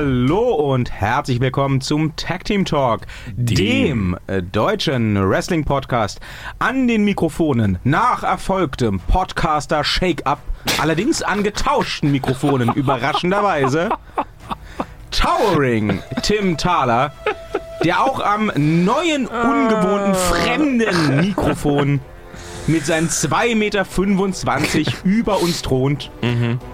Hallo und herzlich willkommen zum Tag Team Talk, dem, äh, deutschen Wrestling Podcast. An den Mikrofonen nach erfolgtem Podcaster Shake-Up, allerdings an getauschten Mikrofonen überraschenderweise. Towering Tim Thaler, der auch am neuen, ungewohnten, fremden Mikrofon mit seinen 2,25 Meter über uns thront.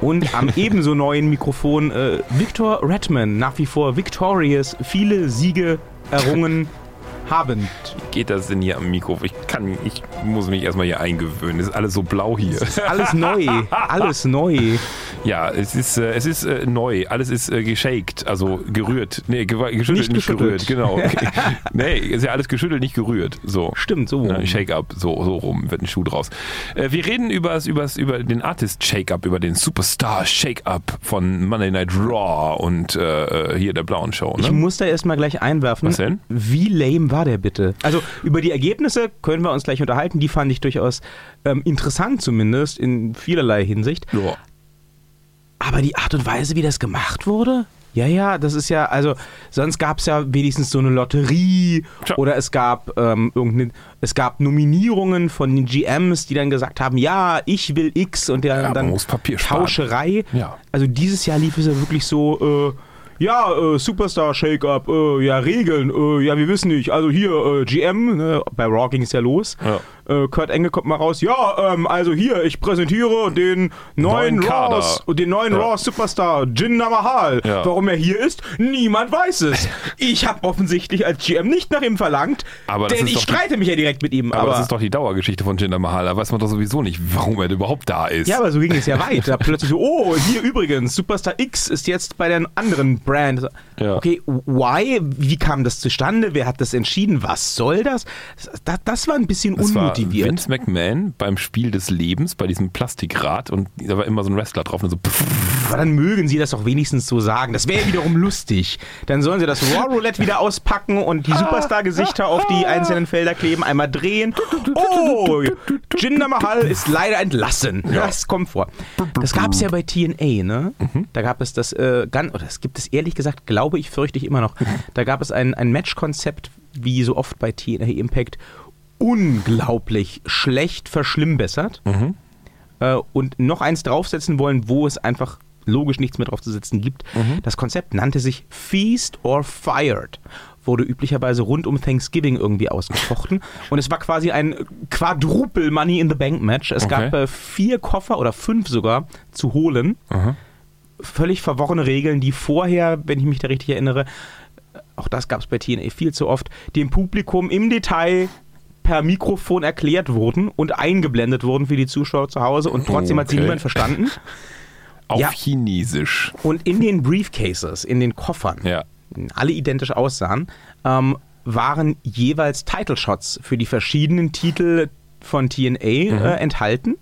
Und am ebenso neuen Mikrofon äh, Victor Redman, nach wie vor victorious, viele Siege errungen habend. Geht das denn hier am Mikro? Ich kann, ich muss mich erstmal hier eingewöhnen. Es ist alles so blau hier. Alles neu, alles neu. Ja, es ist, äh, es ist äh, neu. Alles ist äh, geshaked, also gerührt. Nee, ge geschüttelt, Nicht nicht, gerührt. Genau. nee, ist ja alles geschüttelt, nicht gerührt. So. Stimmt, so. Ja, Shake-up, so, so rum, wird ein Schuh draus. Äh, wir reden übers, übers, über den Artist Shake-up, über den Superstar Shake-up von Monday Night Raw und äh, hier der blauen Show. Ich Ne? muss da erstmal gleich einwerfen. Was denn? Wie lame war der bitte? Also über die Ergebnisse können wir uns gleich unterhalten. Die fand ich durchaus ähm, interessant zumindest in vielerlei Hinsicht. Ja. Aber die Art und Weise, wie das gemacht wurde? Ja, ja, das ist ja, also sonst gab es ja wenigstens so eine Lotterie Tja. oder es gab ähm, irgendeine, es gab Nominierungen von den GMs, die dann gesagt haben, ja, ich will X und der Ja, dann muss Papier. Tauscherei. Ja. Also dieses Jahr lief es ja wirklich so, äh, ja, äh, Superstar Shake-Up, äh, ja, Regeln, äh, ja, wir wissen nicht. Also hier, äh, GM, ne, bei Raw ging es ja los. Ja. Äh, Kurt Engel kommt mal raus. Ja, ähm, also hier, ich präsentiere den neuen, Neuen. Raws, den neuen Ja. Raw Superstar, Jinder Mahal. Ja. Warum er hier ist, niemand weiß es. Ich habe offensichtlich als GM nicht nach ihm verlangt, Aber denn ich doch die- streite mich ja direkt mit ihm. Aber, Aber, das ist doch die Dauergeschichte von Jinder Mahal. Da weiß man doch sowieso nicht, warum er überhaupt da ist. ja, aber so ging es ja weiter. Plötzlich so, oh, hier übrigens, Superstar X ist jetzt bei der anderen Brand. Ja. Okay, why? Wie kam das zustande? Wer hat das entschieden? Was soll das? Das, das war ein bisschen Das war unmotiviert. Vince McMahon beim Spiel des Lebens, bei diesem Plastikrad und da war immer so ein Wrestler drauf und so Aber dann mögen sie das doch wenigstens so sagen. Das wäre wiederum lustig. Dann sollen sie das Raw Roulette wieder auspacken und die Superstar-Gesichter auf die einzelnen Felder kleben, einmal drehen. Oh, Jinder Mahal ist leider entlassen. Das kommt vor. Das gab es ja bei TNA, ne? Da gab es das, äh, ganz, oder das gibt es ehrlich gesagt, glaube ich, fürchte ich immer noch. Da gab es ein, ein Matchkonzept, wie so oft bei TNA Impact, unglaublich schlecht verschlimmbessert äh, und noch eins draufsetzen wollen, wo es einfach logisch nichts mehr draufzusetzen gibt. Das Konzept nannte sich Feast or Fired. Wurde üblicherweise rund um Thanksgiving irgendwie ausgefochten. Und es war quasi ein Quadruple Money in the Bank Match. Es Okay. gab äh, vier Koffer oder fünf sogar zu holen. Völlig verworrene Regeln, die vorher, wenn ich mich da richtig erinnere, auch das gab es bei TNA viel zu oft, dem Publikum im Detail per Mikrofon erklärt wurden und eingeblendet wurden für die Zuschauer zu Hause und trotzdem hat sie Okay. niemand verstanden. auf Ja. Chinesisch. Und in den Briefcases, in den Koffern, Ja. alle identisch aussahen, ähm, waren jeweils Title Shots für die verschiedenen Titel von TNA äh, enthalten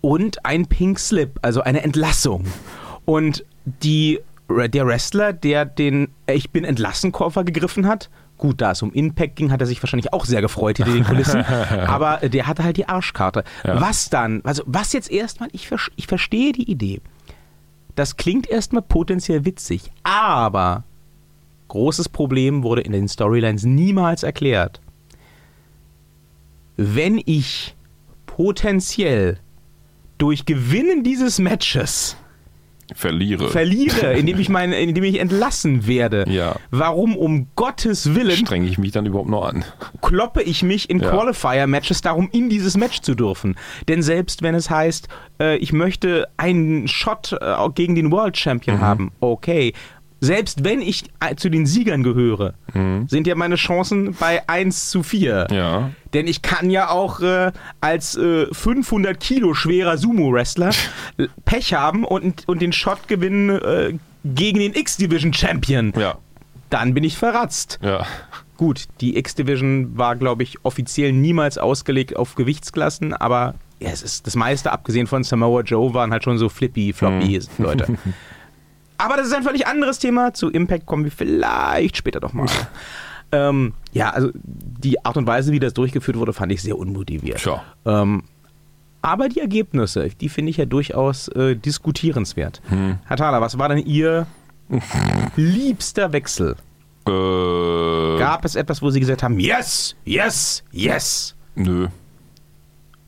und ein Pink Slip, also eine Entlassung. Und die, der Wrestler, der den Ich bin entlassen Koffer gegriffen hat, gut, da es um Impact ging, hat er sich wahrscheinlich auch sehr gefreut hinter den Kulissen, aber der hatte halt die Arschkarte. Ja. Was dann? Also was jetzt erstmal, ich, ich verstehe die Idee. Das klingt erstmal potenziell witzig, aber großes Problem wurde in den Storylines niemals erklärt. Wenn ich potenziell durch Gewinnen dieses Matches Verliere. verliere, indem ich, mein, indem ich entlassen werde, Ja. warum um Gottes Willen Strenge ich mich dann überhaupt noch an? kloppe ich mich in Ja. Qualifier-Matches darum, in dieses Match zu dürfen. Denn selbst wenn es heißt, äh, ich möchte einen Shot äh, gegen den World Mhm. Champion haben, okay. Selbst wenn ich äh, zu den Siegern gehöre, sind ja meine Chancen bei 1 zu 4. Mhm. Ja. Denn ich kann ja auch äh, als äh, 500 Kilo schwerer Sumo-Wrestler Pech haben und, und den Shot gewinnen äh, gegen den X-Division Champion. Ja. Dann bin ich verratzt. Ja. Gut, die X-Division war, glaube ich, offiziell niemals ausgelegt auf Gewichtsklassen, aber ja, es ist das meiste, abgesehen von Samoa Joe, waren halt schon so flippy, floppy Leute. Aber das ist ein völlig anderes Thema. Zu Impact kommen wir vielleicht später doch mal. ähm, ja, also die Art und Weise, wie das durchgeführt wurde, fand ich sehr unmotiviert. Tja. Ähm, aber die Ergebnisse, die finde ich ja durchaus äh, diskutierenswert. Hm. Herr Thaler, was war denn Ihr Liebster Wechsel. Äh, Gab es etwas, wo sie gesagt haben, yes, yes, yes? nö.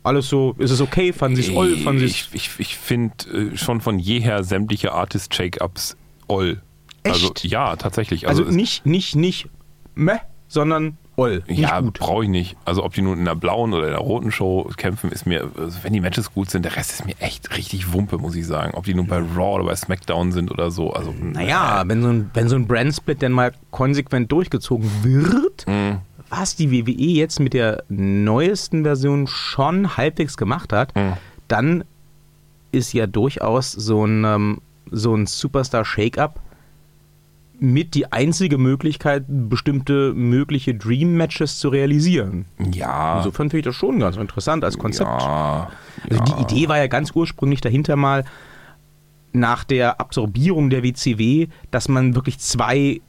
Alles so, ist es okay? Fanden sie es oll? Fanden sie ich ich, ich finde äh, schon von jeher sämtliche Artist-Shake-Ups oll. Also, Echt? ja, tatsächlich. Also es- nicht, nicht, nicht meh, sondern oll. Ja, brauche ich nicht. Also ob die nun in der blauen oder in der roten Show kämpfen, ist mir, also wenn die Matches gut sind, der Rest ist mir echt richtig Wumpe, muss ich sagen. Ob die nun bei Raw oder bei SmackDown sind oder so. Also, Naja, wenn so ein, wenn so ein Brandsplit denn mal konsequent durchgezogen wird, Mhm. Was die WWE jetzt mit der neuesten Version schon halbwegs gemacht hat, Mhm. dann ist ja durchaus so ein, ähm, so ein Superstar Shake-Up mit die einzige Möglichkeit, bestimmte mögliche Dream-Matches zu realisieren. ja. Insofern finde ich das schon ganz interessant als Konzept. ja, Also ja. die Idee war ja ganz ursprünglich dahinter mal nach der Absorbierung der WCW, dass man wirklich zwei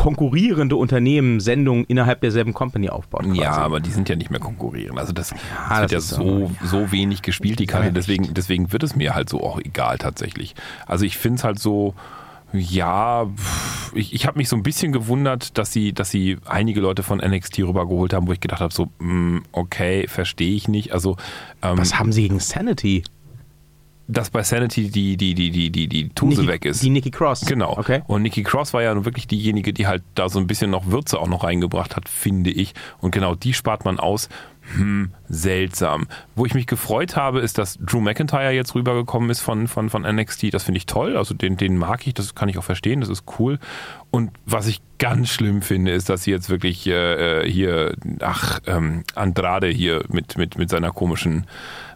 konkurrierende Unternehmen Sendungen innerhalb derselben Company aufbaut. Quasi. Ja, aber die sind ja nicht mehr konkurrieren. Also das, das das wird ja so, aber- so wenig gespielt, die Ja, Karte. Deswegen, deswegen wird es mir halt so auch egal tatsächlich. Also ich finde es halt so, ja, ich, ich habe mich so ein bisschen gewundert, dass sie, dass sie einige Leute von NXT rübergeholt haben, wo ich gedacht habe, so, mh, okay, verstehe ich nicht. Also ähm, Was haben sie gegen Sanity? Dass bei Sanity die, die, die, die, die, die Tuse Nikki- weg ist. Die Nikki Cross. Genau. Okay. Und Nikki Cross war ja nun wirklich diejenige, die halt da so ein bisschen noch Würze auch noch reingebracht hat, finde ich. Und genau die spart man aus. Hm, seltsam. Wo ich mich gefreut habe, ist, dass Drew McIntyre jetzt rübergekommen ist von, von, von NXT. Das finde ich toll. Also den, den mag ich, das kann ich auch verstehen, das ist cool. Und was ich ganz schlimm finde, ist, dass sie jetzt wirklich äh, äh, hier, ach, ähm, Andrade hier mit, mit, mit seiner komischen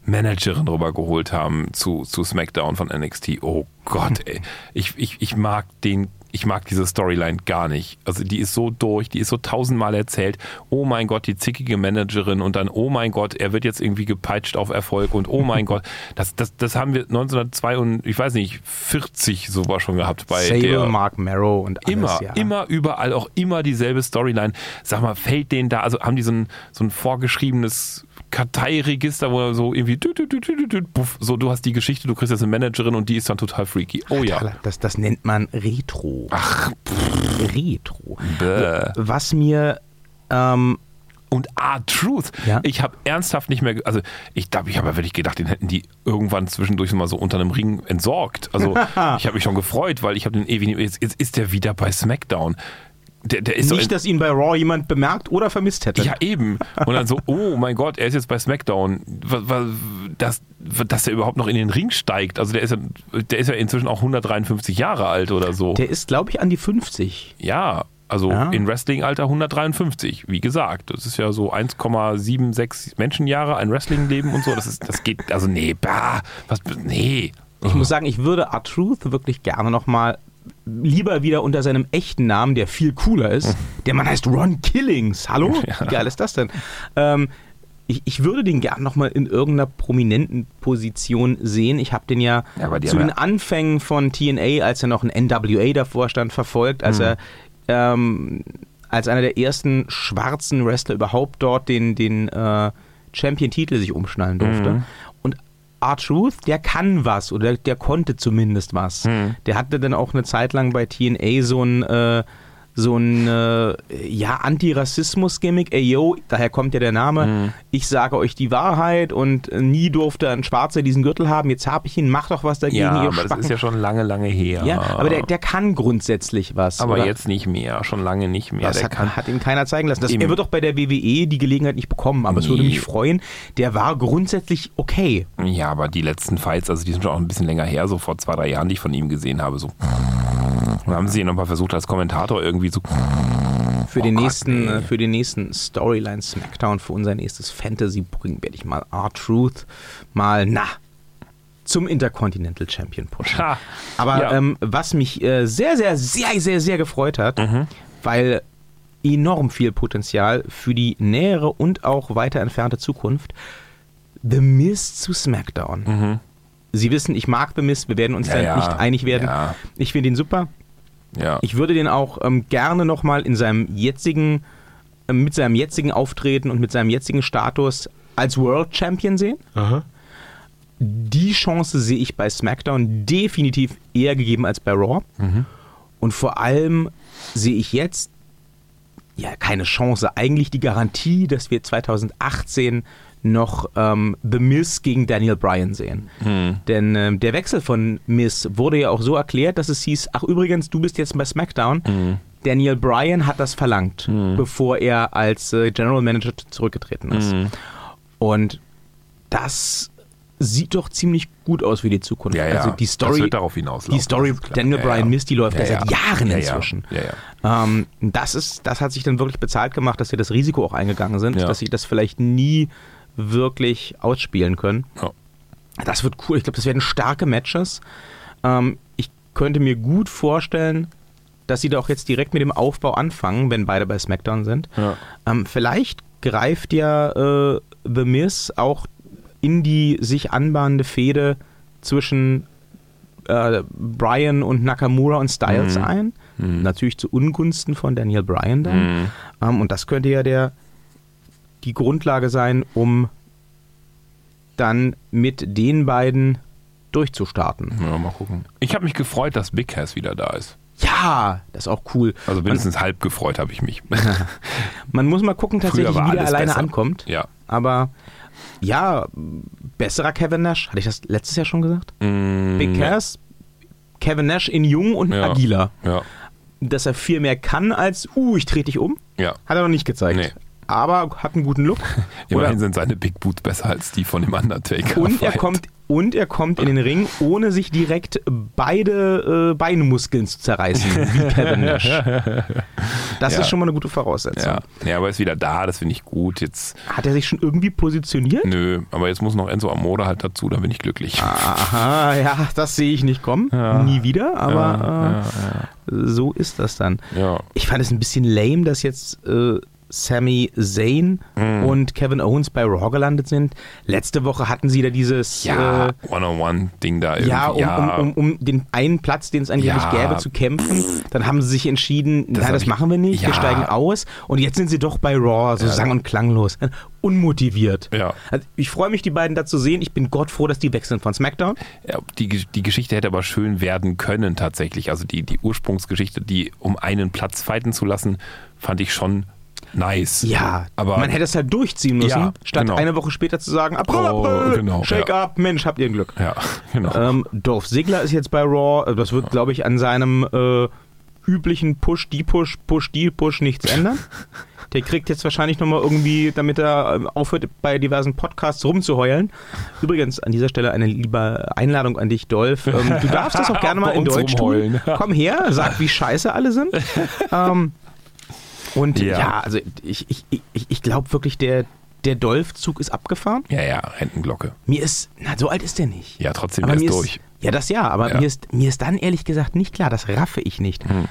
Managerin rübergeholt haben zu, zu SmackDown von NXT. Oh Gott, ey. Ich, ich, ich mag den, ich mag diese Storyline gar nicht. Also die ist so durch, die ist so tausendmal erzählt. Oh mein Gott, die zickige Managerin und dann, oh mein Gott, er wird jetzt irgendwie gepeitscht auf Erfolg und oh mein Gott, das, das, das haben wir 1902 und ich weiß nicht, 40 sogar schon gehabt bei Sable, der Mark Marrow und alles, Immer, ja. immer, überall, auch immer dieselbe Storyline. Sag mal, fällt denen da, also haben die so ein, so ein vorgeschriebenes Karteiregister, wo so irgendwie, tüt, tüt, tüt, puff, so du hast die Geschichte, du kriegst jetzt eine Managerin und die ist dann total freaky. Oh ja. Das, das nennt man Retro. Ach, Retro. bäh. Was mir ähm, Und R-Truth. Ja? Ich habe ernsthaft nicht mehr, also ich glaube, ich habe ja wirklich gedacht, den hätten die irgendwann zwischendurch mal so unter einem Ring entsorgt. Also ich habe mich schon gefreut, weil ich habe den ewig, jetzt, jetzt ist der wieder bei SmackDown. Der, der ist so nicht, dass ihn bei Raw jemand bemerkt oder vermisst hätte. Ja, eben. Und dann so, oh mein Gott, er ist jetzt bei SmackDown. Dass, dass er überhaupt noch in den Ring steigt. Also der ist ja, der ist ja inzwischen auch 153 Jahre alt oder so. Der ist, glaube ich, an die 50. ja, also Ja. in Wrestling-Alter 153. Wie gesagt, das ist ja so 1,76 Menschenjahre ein Wrestling-Leben und so. Das ist, das geht, also nee, bah, was, nee. Ich muss sagen, ich würde R-Truth wirklich gerne nochmal lieber wieder unter seinem echten Namen, der viel cooler ist. Der Mann heißt Ron Killings. Hallo? Wie geil ist das denn? Ähm, ich, ich würde den gern nochmal in irgendeiner prominenten Position sehen. Ich habe den ja, Ja, zu den Anfängen von TNA, als er noch ein NWA davor stand, verfolgt, als er ähm, als einer der ersten schwarzen Wrestler überhaupt dort den, den äh, Champion-Titel sich umschnallen durfte. Und R-Truth, der kann was oder der, konnte zumindest was. Der hatte dann auch eine Zeit lang bei TNA so ein äh, so ein äh, ja, Antirassismus-Gimmick, ey yo, daher kommt ja der Name. Ich sage euch die Wahrheit und nie durfte ein Schwarzer diesen Gürtel haben. Jetzt habe ich ihn, mach doch was dagegen, Ja, aber das Spacken. ist ja schon lange, lange her. ja, aber der, der kann grundsätzlich was. aber oder? jetzt nicht mehr, schon lange nicht mehr. Das der hat, kann, hat ihm keiner zeigen lassen. Das, er wird doch bei der WWE die Gelegenheit nicht bekommen, aber es würde Nee. mich freuen. Der war grundsätzlich okay. Ja, aber die letzten Fights, also die sind schon auch ein bisschen länger her, so vor zwei, drei Jahren, die ich von ihm gesehen habe. So. Dann haben sie ihn nochmal versucht, als Kommentator irgendwie so. Für, den, Oh Gott, nächsten, nee. äh, für den nächsten Storyline Smackdown, für unser nächstes Fantasy bringen, werde ich mal R-Truth mal, na, zum Intercontinental Champion pushen. Ha. Aber Ja. ähm, was mich äh, sehr, sehr, sehr, sehr, sehr gefreut hat, Mhm. weil enorm viel Potenzial für die nähere und auch weiter entfernte Zukunft, The Miz zu SmackDown. Sie wissen, ich mag The Miz, wir werden uns Mhm. Ja, da ja. nicht einig werden. Ja. Ich finde ihn super. Ja. Ich würde den auch ähm, gerne nochmal in seinem jetzigen, ähm, mit seinem jetzigen Auftreten und mit seinem jetzigen Status als World Champion sehen. die Chance sehe ich bei SmackDown definitiv eher gegeben als bei Raw. Und vor allem sehe ich jetzt ja keine Chance, eigentlich die Garantie, dass wir 2018 noch ähm, The Miz gegen Daniel Bryan sehen. Denn ähm, der Wechsel von Miz wurde ja auch so erklärt, dass es hieß, ach übrigens, du bist jetzt bei SmackDown. Daniel Bryan hat das verlangt, bevor er als äh, General Manager zurückgetreten ist. Und das sieht doch ziemlich gut aus für die Zukunft. Ja, ja. Also die Das Story, wird darauf hinauslaufen, die Story das. Daniel Ja, Bryan. Miss, die läuft ja, seit ja. Jahren Ja, ja. inzwischen. Ähm, das ist, das hat sich dann wirklich bezahlt gemacht, dass sie das Risiko auch eingegangen sind, dass sie das vielleicht nie wirklich ausspielen können. Ja. Das wird cool. Ich glaube, das werden starke Matches. Ähm, ich könnte mir gut vorstellen, dass sie da auch jetzt direkt mit dem Aufbau anfangen, wenn beide bei SmackDown sind. Ja. Ähm, vielleicht greift ja äh, The Miz auch in die sich anbahnende Fehde zwischen äh, Bryan und Nakamura und Styles Mhm. ein. Natürlich zu Ungunsten von Daniel Bryan dann. Mhm. Ähm, und das könnte ja der, die Grundlage sein, um dann mit den beiden durchzustarten. Ja, mal gucken. Ich habe mich gefreut, dass Big Cass wieder da ist. Ja, das ist auch cool. Also mindestens halb gefreut habe ich mich. Man muss mal gucken, tatsächlich, wie der alles alleine besser. ankommt. ja. Aber ja, besserer Kevin Nash. Hatte ich das letztes Jahr schon gesagt? Mm, Big Cass, Kevin Nash in jung und Ja. agiler. Ja. Dass er viel mehr kann als, uh, ich dreh dich um, Ja. hat er noch nicht gezeigt. Nee. Aber hat einen guten Look. Immerhin Oder- sind seine Big Boots besser als die von dem Undertaker. Und er kommt und er kommt in den Ring, ohne sich direkt beide äh, Beinmuskeln zu zerreißen, wie Kevin Nash. Das Ja. ist schon mal eine gute Voraussetzung. Ja. ja, aber er ist wieder da, das finde ich gut. Jetzt, Hat er sich schon irgendwie positioniert? nö, aber jetzt muss noch Enzo Amore halt dazu, dann bin ich glücklich. Aha, ja, das sehe ich nicht kommen. Ja. Nie wieder, aber ja, äh, so ist das dann. Ich fand es ein bisschen lame, dass jetzt äh, Sami Zayn Mhm. und Kevin Owens bei Raw gelandet sind. Letzte Woche hatten sie da dieses Ja, äh, One-on-One-Ding da ja, um, irgendwie. Um, um, um den einen Platz, den es angeblich Ja. gäbe, zu kämpfen. Dann haben sie sich entschieden, Das nein, hab das ich- machen wir nicht, wir Ja. steigen aus. Und jetzt sind sie doch bei Raw, so Ja. sang- und klanglos. Unmotiviert. Ja. Also ich freue mich, die beiden da zu sehen. Ich bin Gott froh, dass die wechseln von SmackDown. Ja, die, die Geschichte hätte aber schön werden können tatsächlich. Also die, die Ursprungsgeschichte, die um einen Platz fighten zu lassen, fand ich schon nice. Ja, aber man hätte es halt durchziehen müssen, Ja, statt genau. eine Woche später zu sagen, April, Oh, April, genau, Shake ja. up, Mensch, habt ihr ein Glück. ja, genau. Ähm, Dolph Ziggler ist jetzt bei Raw. Äh, Das wird, glaube ich, an seinem äh, üblichen Push, die Push, Push, die Push nichts ändern. Der kriegt jetzt wahrscheinlich nochmal irgendwie, damit er ähm, aufhört, bei diversen Podcasts rumzuheulen. Übrigens, an dieser Stelle eine liebe Einladung an dich, Dolph. Ähm, du darfst das auch gerne mal in Deutsch tun. rumheulen. Komm her, sag, wie scheiße alle sind. ähm, und ja, Ja. also ich, ich, ich, ich glaube wirklich, der, der Dolph-Zug ist abgefahren. ja, ja, Rentenglocke. Mir ist, na, so alt ist der nicht. Ja, trotzdem, Aber er ist durch. ja, das ja, aber Ja. Mir, ist, mir ist dann ehrlich gesagt nicht klar, das raffe ich nicht. Hm.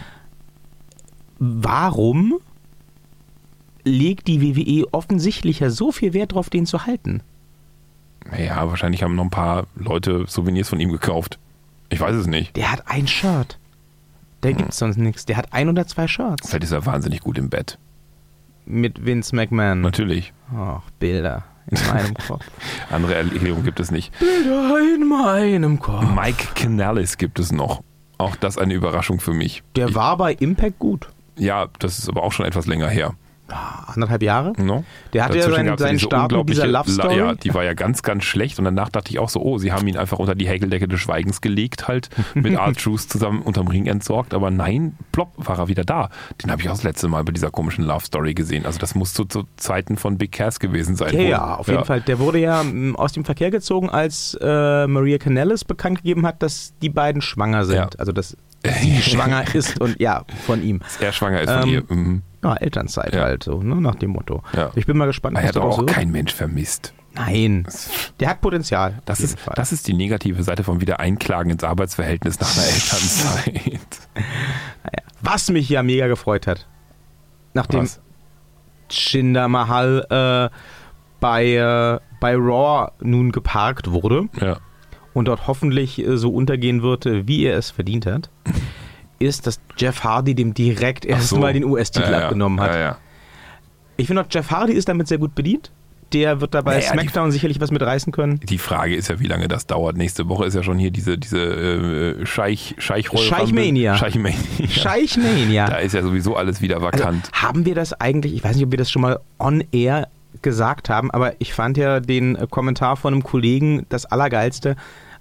Warum legt die WWE offensichtlich ja so viel Wert drauf, den zu halten? Ja, wahrscheinlich haben noch ein paar Leute Souvenirs von ihm gekauft. Ich weiß es nicht. Der hat ein Shirt. Da Hm. gibt's sonst nichts. Der hat ein oder zwei Shirts. Vielleicht ist er wahnsinnig gut im Bett. Mit Vince McMahon. Natürlich. Ach, Bilder in meinem Kopf. Andere Erklärung gibt es nicht. Bilder in meinem Kopf. Mike Canellis gibt es noch. Auch das eine Überraschung für mich. Der war bei Impact gut. Ja, das ist aber auch schon etwas länger her. Ah, Anderthalb Jahre? No? Der hatte ja Dazwischen seinen- gab's seinen diese Start mit dieser Love Story. Ja, die war ja ganz, ganz schlecht. Und danach dachte ich auch so, oh, sie haben ihn einfach unter die Häkeldecke des Schweigens gelegt, halt mit R-Truth zusammen unterm Ring entsorgt. Aber nein, plopp, war er wieder da. Den habe ich auch das letzte Mal bei dieser komischen Love Story gesehen. Also das muss zu, zu Zeiten von Big Cass gewesen sein. Ja, wohl. ja, auf jeden Fall. Der wurde ja m, aus dem Verkehr gezogen, als äh, Maria Canellis bekannt gegeben hat, dass die beiden schwanger sind. Ja. Also, dass sie schwanger ist und ja, von ihm. Dass er schwanger ist von Ähm, ihr. Mhm. Ja, Elternzeit Ja. halt so, ne, nach dem Motto. Ja. Ich bin mal gespannt, Er hat auch wird. kein Mensch vermisst. Nein, der hat Potenzial. Das ist, Fall. das ist die negative Seite vom Wiedereinklagen ins Arbeitsverhältnis nach einer Elternzeit. Was mich ja mega gefreut hat, nachdem Was? Jinder Mahal äh, bei, äh, bei Raw nun geparkt wurde, Ja. Und dort hoffentlich äh, so untergehen wird, äh, wie er es verdient hat, ist, dass Jeff Hardy dem direkt Ach so. erstmal den US-Titel Ja, ja. abgenommen hat. Ja. Ich finde auch, Jeff Hardy ist damit sehr gut bedient. der wird dabei Naja, SmackDown sicherlich was mitreißen können. Die Frage ist ja, wie lange das dauert. Nächste Woche ist ja schon hier diese, diese äh, Scheich, Scheich Scheichmania. Scheichmania. Scheichmania. Da ist ja sowieso alles wieder Also, vakant. haben wir das eigentlich, ich weiß nicht, ob wir das schon mal on air gesagt haben, aber ich fand ja den äh, Kommentar von einem Kollegen das Allergeilste,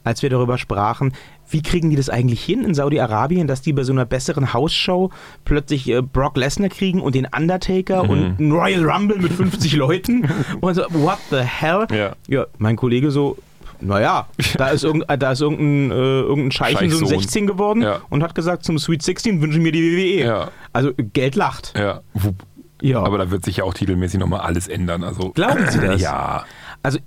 als wir darüber sprachen, wie kriegen die das eigentlich hin in Saudi-Arabien, dass die bei so einer besseren Hausshow plötzlich äh, Brock Lesnar kriegen und den Undertaker und einen Royal Rumble mit 50 Leuten und so, what the hell? Ja. ja mein Kollege so, naja, da ist, irgend, da ist irgendein, äh, irgendein Scheichen so ein Scheichsohn. 16 geworden Ja. und hat gesagt, zum Sweet 16 wünschen mir die WWE. Ja. Also Geld lacht. Ja. Ja. Aber da wird sich ja auch titelmäßig nochmal alles ändern. Also, Glauben Sie das? Ja. Also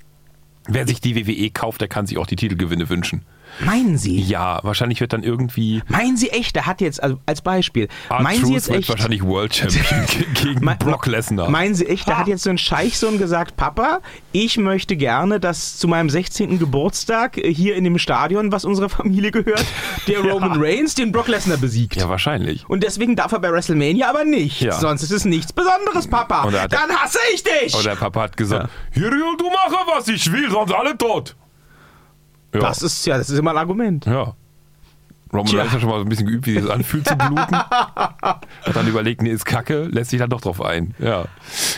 Wer sich die WWE kauft, der kann sich auch die Titelgewinne wünschen. Meinen Sie? Ja, wahrscheinlich wird dann irgendwie. Meinen Sie echt, der hat jetzt, also als Beispiel, Art meinen Sie jetzt wird echt, wahrscheinlich World Champion ge- gegen Me- Brock Lesnar. meinen Sie echt, da hat jetzt so ein Scheichsohn gesagt, Papa, ich möchte gerne, dass zu meinem 16. Geburtstag äh, hier in dem Stadion, was unserer Familie gehört, der Roman Reigns den Brock Lesnar besiegt. Ja, wahrscheinlich. Und deswegen darf er bei WrestleMania aber nicht. Ja. Sonst ist es nichts Besonderes, Papa. Dann hasse ich dich. Und der Papa hat gesagt, hier, du mache, was ich will, sonst alle tot. Ja. das ist ja, das ist immer ein Argument. Ja. Roman. Reigns hat schon mal so ein bisschen geübt, wie das anfühlt zu bluten. Hat dann überlegt, nee, ist kacke, lässt sich dann doch drauf ein. Ja.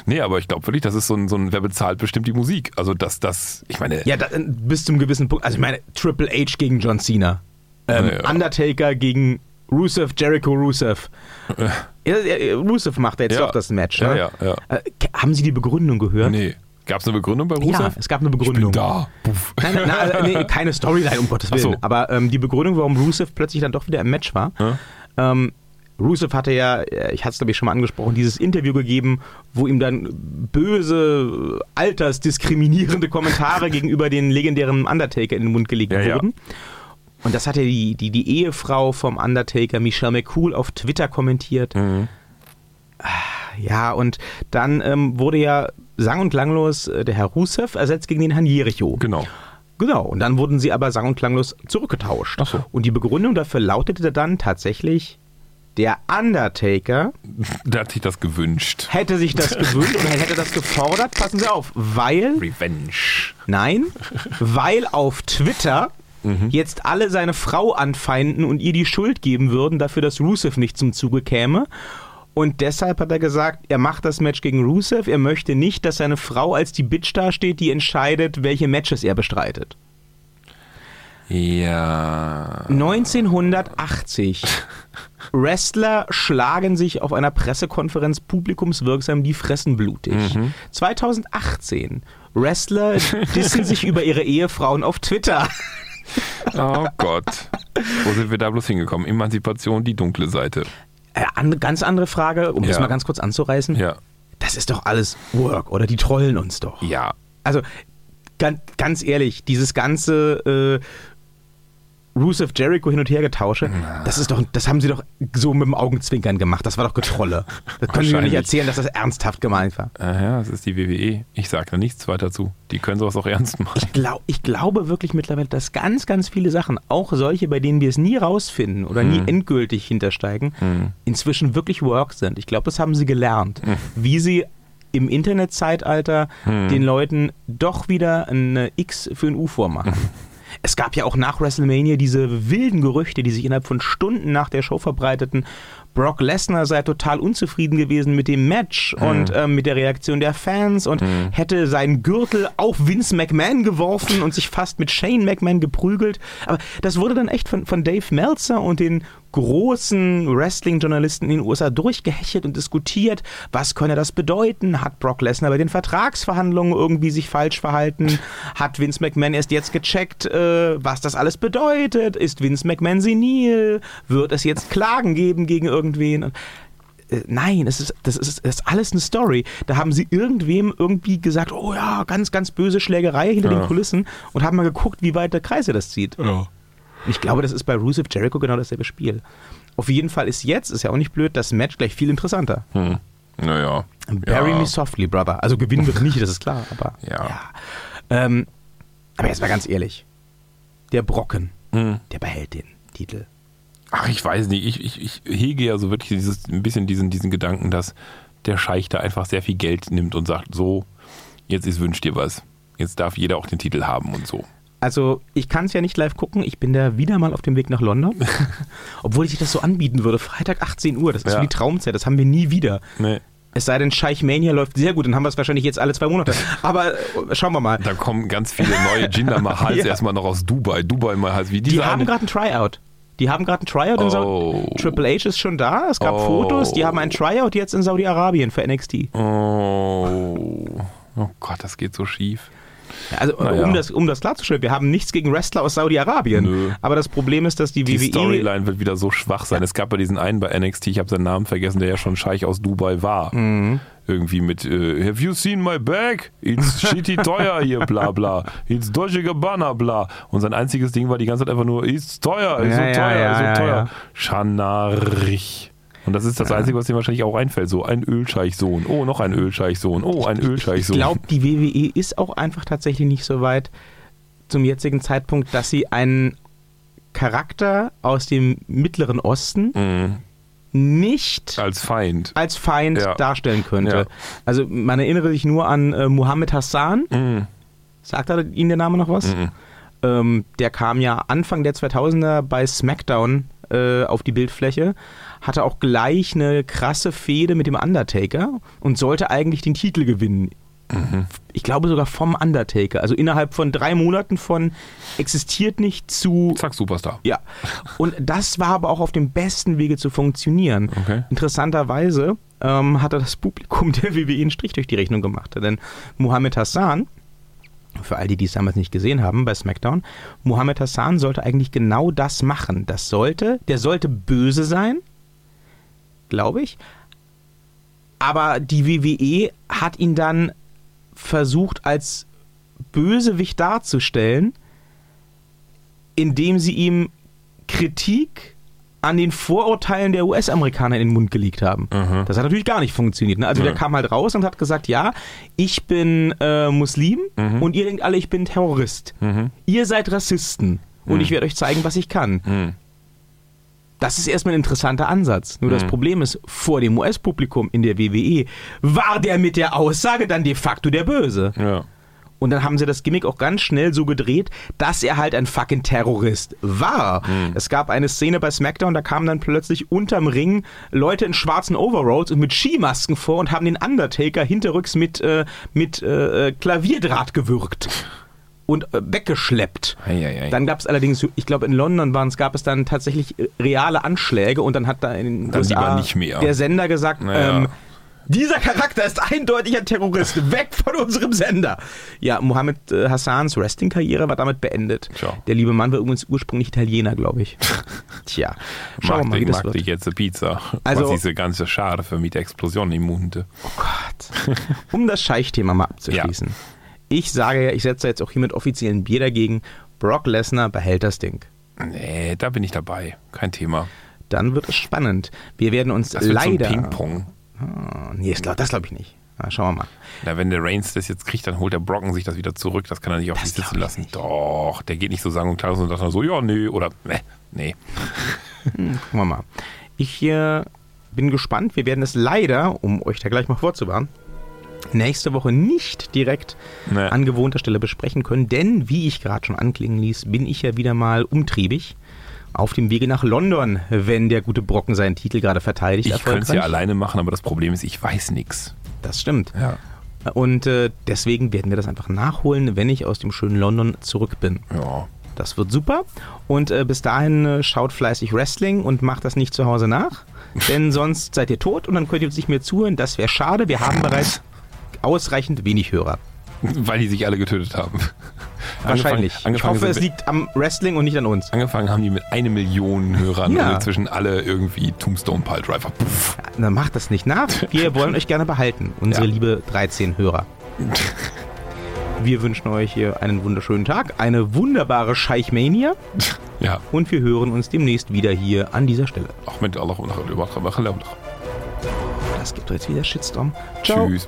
Nee, aber ich glaube wirklich, das ist so ein, so ein, wer bezahlt, bestimmt die Musik. Also, dass das, ich meine, Ja, da, bis zum gewissen Punkt. Also ich meine, Triple H gegen John Cena. Ähm, Ja. Undertaker gegen Rusev, Jericho Rusev. Ja, ja, Rusev macht jetzt Ja. doch das Match. Ja, Ne? ja, ja. Äh, ke- haben Sie die Begründung gehört? nee. Gab es eine Begründung bei Ja, Rusev? es gab eine Ich Begründung. bin da. Puff. Nein, nein, also, nee, keine Storyline, um Gottes Willen. so. Aber ähm, die Begründung, warum Rusev plötzlich dann doch wieder im Match war. Ja. Ähm, Rusev hatte ja, äh, ich hatte es glaube ich schon mal angesprochen, dieses Interview gegeben, wo ihm dann böse, altersdiskriminierende Kommentare gegenüber den legendären Undertaker in den Mund gelegt Ja, ja. wurden. Und das hat ja die, die, die Ehefrau vom Undertaker, Michelle McCool, auf Twitter kommentiert. Mhm. Ja, und dann ähm, wurde ja sang- und klanglos äh, der Herr Rusev ersetzt gegen den Herrn Jericho. Genau. Genau, und dann wurden sie aber sang- und klanglos zurückgetauscht. Ach so. Und die Begründung dafür lautete dann tatsächlich, der Undertaker Der hat sich das gewünscht. hätte sich das gewünscht und hätte das gefordert, passen Sie auf, weil, Revenge. nein, weil auf Twitter Mhm. jetzt alle seine Frau anfeinden und ihr die Schuld geben würden dafür, dass Rusev nicht zum Zuge käme. Und deshalb hat er gesagt, er macht das Match gegen Rusev. Er möchte nicht, dass seine Frau als die Bitch dasteht, die entscheidet, welche Matches er bestreitet. Ja. 1980. Wrestler schlagen sich auf einer Pressekonferenz publikumswirksam die Fressen blutig. 2018. Wrestler dissen sich über ihre Ehefrauen auf Twitter. Oh Gott. Wo sind wir da bloß hingekommen? Emanzipation, die dunkle Seite. Äh, an, ganz andere Frage, um das Ja. mal ganz kurz anzureißen. Ja. Das ist doch alles Work, oder? Die trollen uns doch. Ja. Also, ganz, ganz ehrlich, dieses ganze äh, Rusev Jericho hin und her getausche, das ist doch, das haben sie doch so mit dem Augenzwinkern gemacht. Das war doch Getrolle. Das können sie mir nicht erzählen, dass das ernsthaft gemeint war. Äh, ja, das ist die WWE. Ich sage da nichts weiter zu. Die können sowas auch ernst machen. Ich, glaub, ich glaube wirklich mittlerweile, dass ganz, ganz viele Sachen, auch solche, bei denen wir es nie rausfinden oder nie endgültig hintersteigen, inzwischen wirklich Work sind. Ich glaube, das haben sie gelernt. Wie sie im Internetzeitalter den Leuten doch wieder ein X für ein U vormachen. Es gab ja auch nach WrestleMania diese wilden Gerüchte, die sich innerhalb von Stunden nach der Show verbreiteten. Brock Lesnar sei total unzufrieden gewesen mit dem Match und ähm, mit der Reaktion der Fans und hätte seinen Gürtel auf Vince McMahon geworfen und sich fast mit Shane McMahon geprügelt. Aber das wurde dann echt von, von Dave Meltzer und den großen Wrestling-Journalisten in den USA durchgehechelt und diskutiert, was könne das bedeuten? Hat Brock Lesnar bei den Vertragsverhandlungen irgendwie sich falsch verhalten? Hat Vince McMahon erst jetzt gecheckt, äh, was das alles bedeutet? Ist Vince McMahon senil? Wird es jetzt Klagen geben gegen irgendwen? Und, äh, Nein, es ist, das, ist, das ist alles eine Story. Da haben sie irgendwem irgendwie gesagt, oh ja, ganz, ganz böse Schlägerei hinter Ja. den Kulissen und haben mal geguckt, wie weit der Kreise das zieht. Ja. Ich glaube, das ist bei Rusev Jericho genau dasselbe Spiel. Auf jeden Fall ist jetzt, ist ja auch nicht blöd, das Match gleich viel interessanter. Hm. Naja. Bury ja. me softly, brother. Also gewinnen wird nicht, das ist klar, aber. Ja. Ähm, aber jetzt mal ganz ehrlich. Der Brocken, Hm. der behält den Titel. Ach, ich weiß nicht. Ich, ich, ich hege ja so wirklich dieses, ein bisschen diesen, diesen Gedanken, dass der Scheich da einfach sehr viel Geld nimmt und sagt, so, Jetzt ist Wünsch dir was. Jetzt darf jeder auch den Titel haben und so. Also ich kann es ja nicht live gucken. Ich bin da wieder mal auf dem Weg nach London. Obwohl ich das so anbieten würde. Freitag 18 Uhr, das ist Ja. so die Traumzeit. Das haben wir nie wieder. Nee. Es sei denn, Scheich Mania läuft sehr gut, dann haben wir es wahrscheinlich jetzt alle zwei Monate. Aber äh, schauen wir mal. Da kommen ganz viele neue Jinder Mahals Ja. erstmal noch aus Dubai. Dubai Mahals, wie Die diese haben eine- gerade ein Tryout. Die haben gerade ein Tryout in Saudi Oh. Triple H ist schon da. Es gab Oh. Fotos. Die haben ein Tryout jetzt in Saudi-Arabien für NXT. Oh. oh Gott, das geht so schief. Also Naja. um, das, um das klarzustellen, wir haben nichts gegen Wrestler aus Saudi-Arabien. Aber das Problem ist, dass die, Die WWE Storyline wird wieder so schwach sein. Es gab ja diesen einen bei NXT, ich habe seinen Namen vergessen, der ja schon Scheich aus Dubai war. Mhm. Irgendwie mit äh, Have you seen my bag? It's shitty teuer hier, bla bla. It's Deutsche Gabbana, bla. Und sein einziges Ding war die ganze Zeit einfach nur, it's teuer, ist Ja, so ja, teuer, ja, ist so ja, teuer. ja. Schanarich. Und das ist das Einzige, was dem wahrscheinlich auch einfällt. So ein Ölscheichsohn. Oh, noch ein Ölscheichsohn. Oh, ein Ich Ölscheichsohn. glaube, die WWE ist auch einfach tatsächlich nicht so weit zum jetzigen Zeitpunkt, dass sie einen Charakter aus dem Mittleren Osten Mhm. nicht Als Feind. als Feind Ja. darstellen könnte. Ja. Also man erinnere sich nur an äh, Mohammed Hassan. Mhm. Sagt er Ihnen der Name noch was? Mhm. Ähm, der kam ja Anfang der 2000er bei SmackDown äh, auf die Bildfläche, hatte auch gleich eine krasse Fehde mit dem Undertaker und sollte eigentlich den Titel gewinnen. Ich glaube sogar vom Undertaker. Also innerhalb von drei Monaten von existiert nicht zu Zack, Superstar. ja. Und das war aber auch auf dem besten Wege zu funktionieren. Okay. Interessanterweise ähm, hatte das Publikum der WWE einen Strich durch die Rechnung gemacht. Denn Mohammed Hassan, für all die, die es damals nicht gesehen haben bei SmackDown, Mohammed Hassan sollte eigentlich genau das machen. Das sollte, der sollte böse sein, glaube ich. Aber die WWE hat ihn dann versucht als Bösewicht darzustellen, indem sie ihm Kritik an den Vorurteilen der US-Amerikaner in den Mund gelegt haben. Mhm. Das hat natürlich gar nicht funktioniert. Ne? Also der Ja. kam halt raus und hat gesagt, ja, ich bin äh, Muslim Mhm. und ihr denkt alle, ich bin Terrorist. Ihr seid Rassisten und Mhm. ich werde euch zeigen, was ich kann. Mhm. Das ist erstmal ein interessanter Ansatz. Nur das Mhm. Problem ist, vor dem US-Publikum in der WWE war der mit der Aussage dann de facto der Böse. Ja. Und dann haben sie das Gimmick auch ganz schnell so gedreht, dass er halt ein fucking Terrorist war. Es gab eine Szene bei SmackDown, da kamen dann plötzlich unterm Ring Leute in schwarzen Overalls und mit Skimasken vor und haben den Undertaker hinterrücks mit, äh, mit äh, Klavierdraht gewürgt und äh, weggeschleppt. Eieiei. Dann gab es allerdings, ich glaube in London waren es, gab es dann tatsächlich äh, reale Anschläge und dann hat da in den Dann USA lieber nicht mehr. der Sender gesagt, Naja. ähm, dieser Charakter ist eindeutig ein Terrorist, weg von unserem Sender. Ja, Mohammed äh, Hassans Wrestling-Karriere war damit beendet. Tja. Der liebe Mann war übrigens ursprünglich Italiener, glaube ich. Tja, schauen wir Mag, mal, wie das wird. jetzt Pizza. Also- Was diese ganze Scharfe mit der Explosion im Munde. Oh Gott. Um das Scheich-Thema mal abzuschließen. Ich sage ja, ich setze jetzt auch hier mit offiziellen Bier dagegen. Brock Lesnar behält das Ding. Nee, da bin ich dabei. Kein Thema. Dann wird es spannend. Wir werden uns Das wird leider. so ein Ping-Pong. Ah, nee, das glaube glaub ich nicht. Na, schauen wir mal. Na, wenn der Reigns das jetzt kriegt, dann holt der Brocken sich das wieder zurück. Das kann er nicht auf sich sitzen lassen. nicht. Doch, der geht nicht so sang- und klanglos und sagt dann so, ja, nee, oder, nee, nee. Gucken wir mal. Ich äh, bin gespannt. Wir werden es leider, um euch da gleich mal vorzuwarnen, nächste Woche nicht direkt Nee. an gewohnter Stelle besprechen können, denn wie ich gerade schon anklingen ließ, bin ich ja wieder mal umtriebig auf dem Wege nach London, wenn der gute Brocken seinen Titel gerade verteidigt. Ich könnte es ja alleine machen, aber das Problem ist, ich weiß nichts. Das stimmt. Ja. Und äh, deswegen werden wir das einfach nachholen, wenn ich aus dem schönen London zurück bin. Ja. Das wird super. Und äh, bis dahin äh, schaut fleißig Wrestling und macht das nicht zu Hause nach. Denn sonst seid ihr tot und dann könnt ihr nicht mehr zuhören. Das wäre schade. Wir haben bereits ausreichend wenig Hörer. Weil die sich alle getötet haben. Wahrscheinlich. Angefangen, angefangen, ich hoffe, es liegt am Wrestling und nicht an uns. angefangen haben die mit eine Million Hörern Ja. und inzwischen alle irgendwie Tombstone Pile Driver. Puff. Dann macht das nicht nach. Wir wollen euch gerne behalten, unsere Ja. liebe 13 Hörer. Wir wünschen euch hier einen wunderschönen Tag, eine wunderbare Scheichmania Ja, und wir hören uns demnächst wieder hier an dieser Stelle. auch mit Allah und Das gibt doch jetzt wieder Shitstorm. Ciao. Tschüss.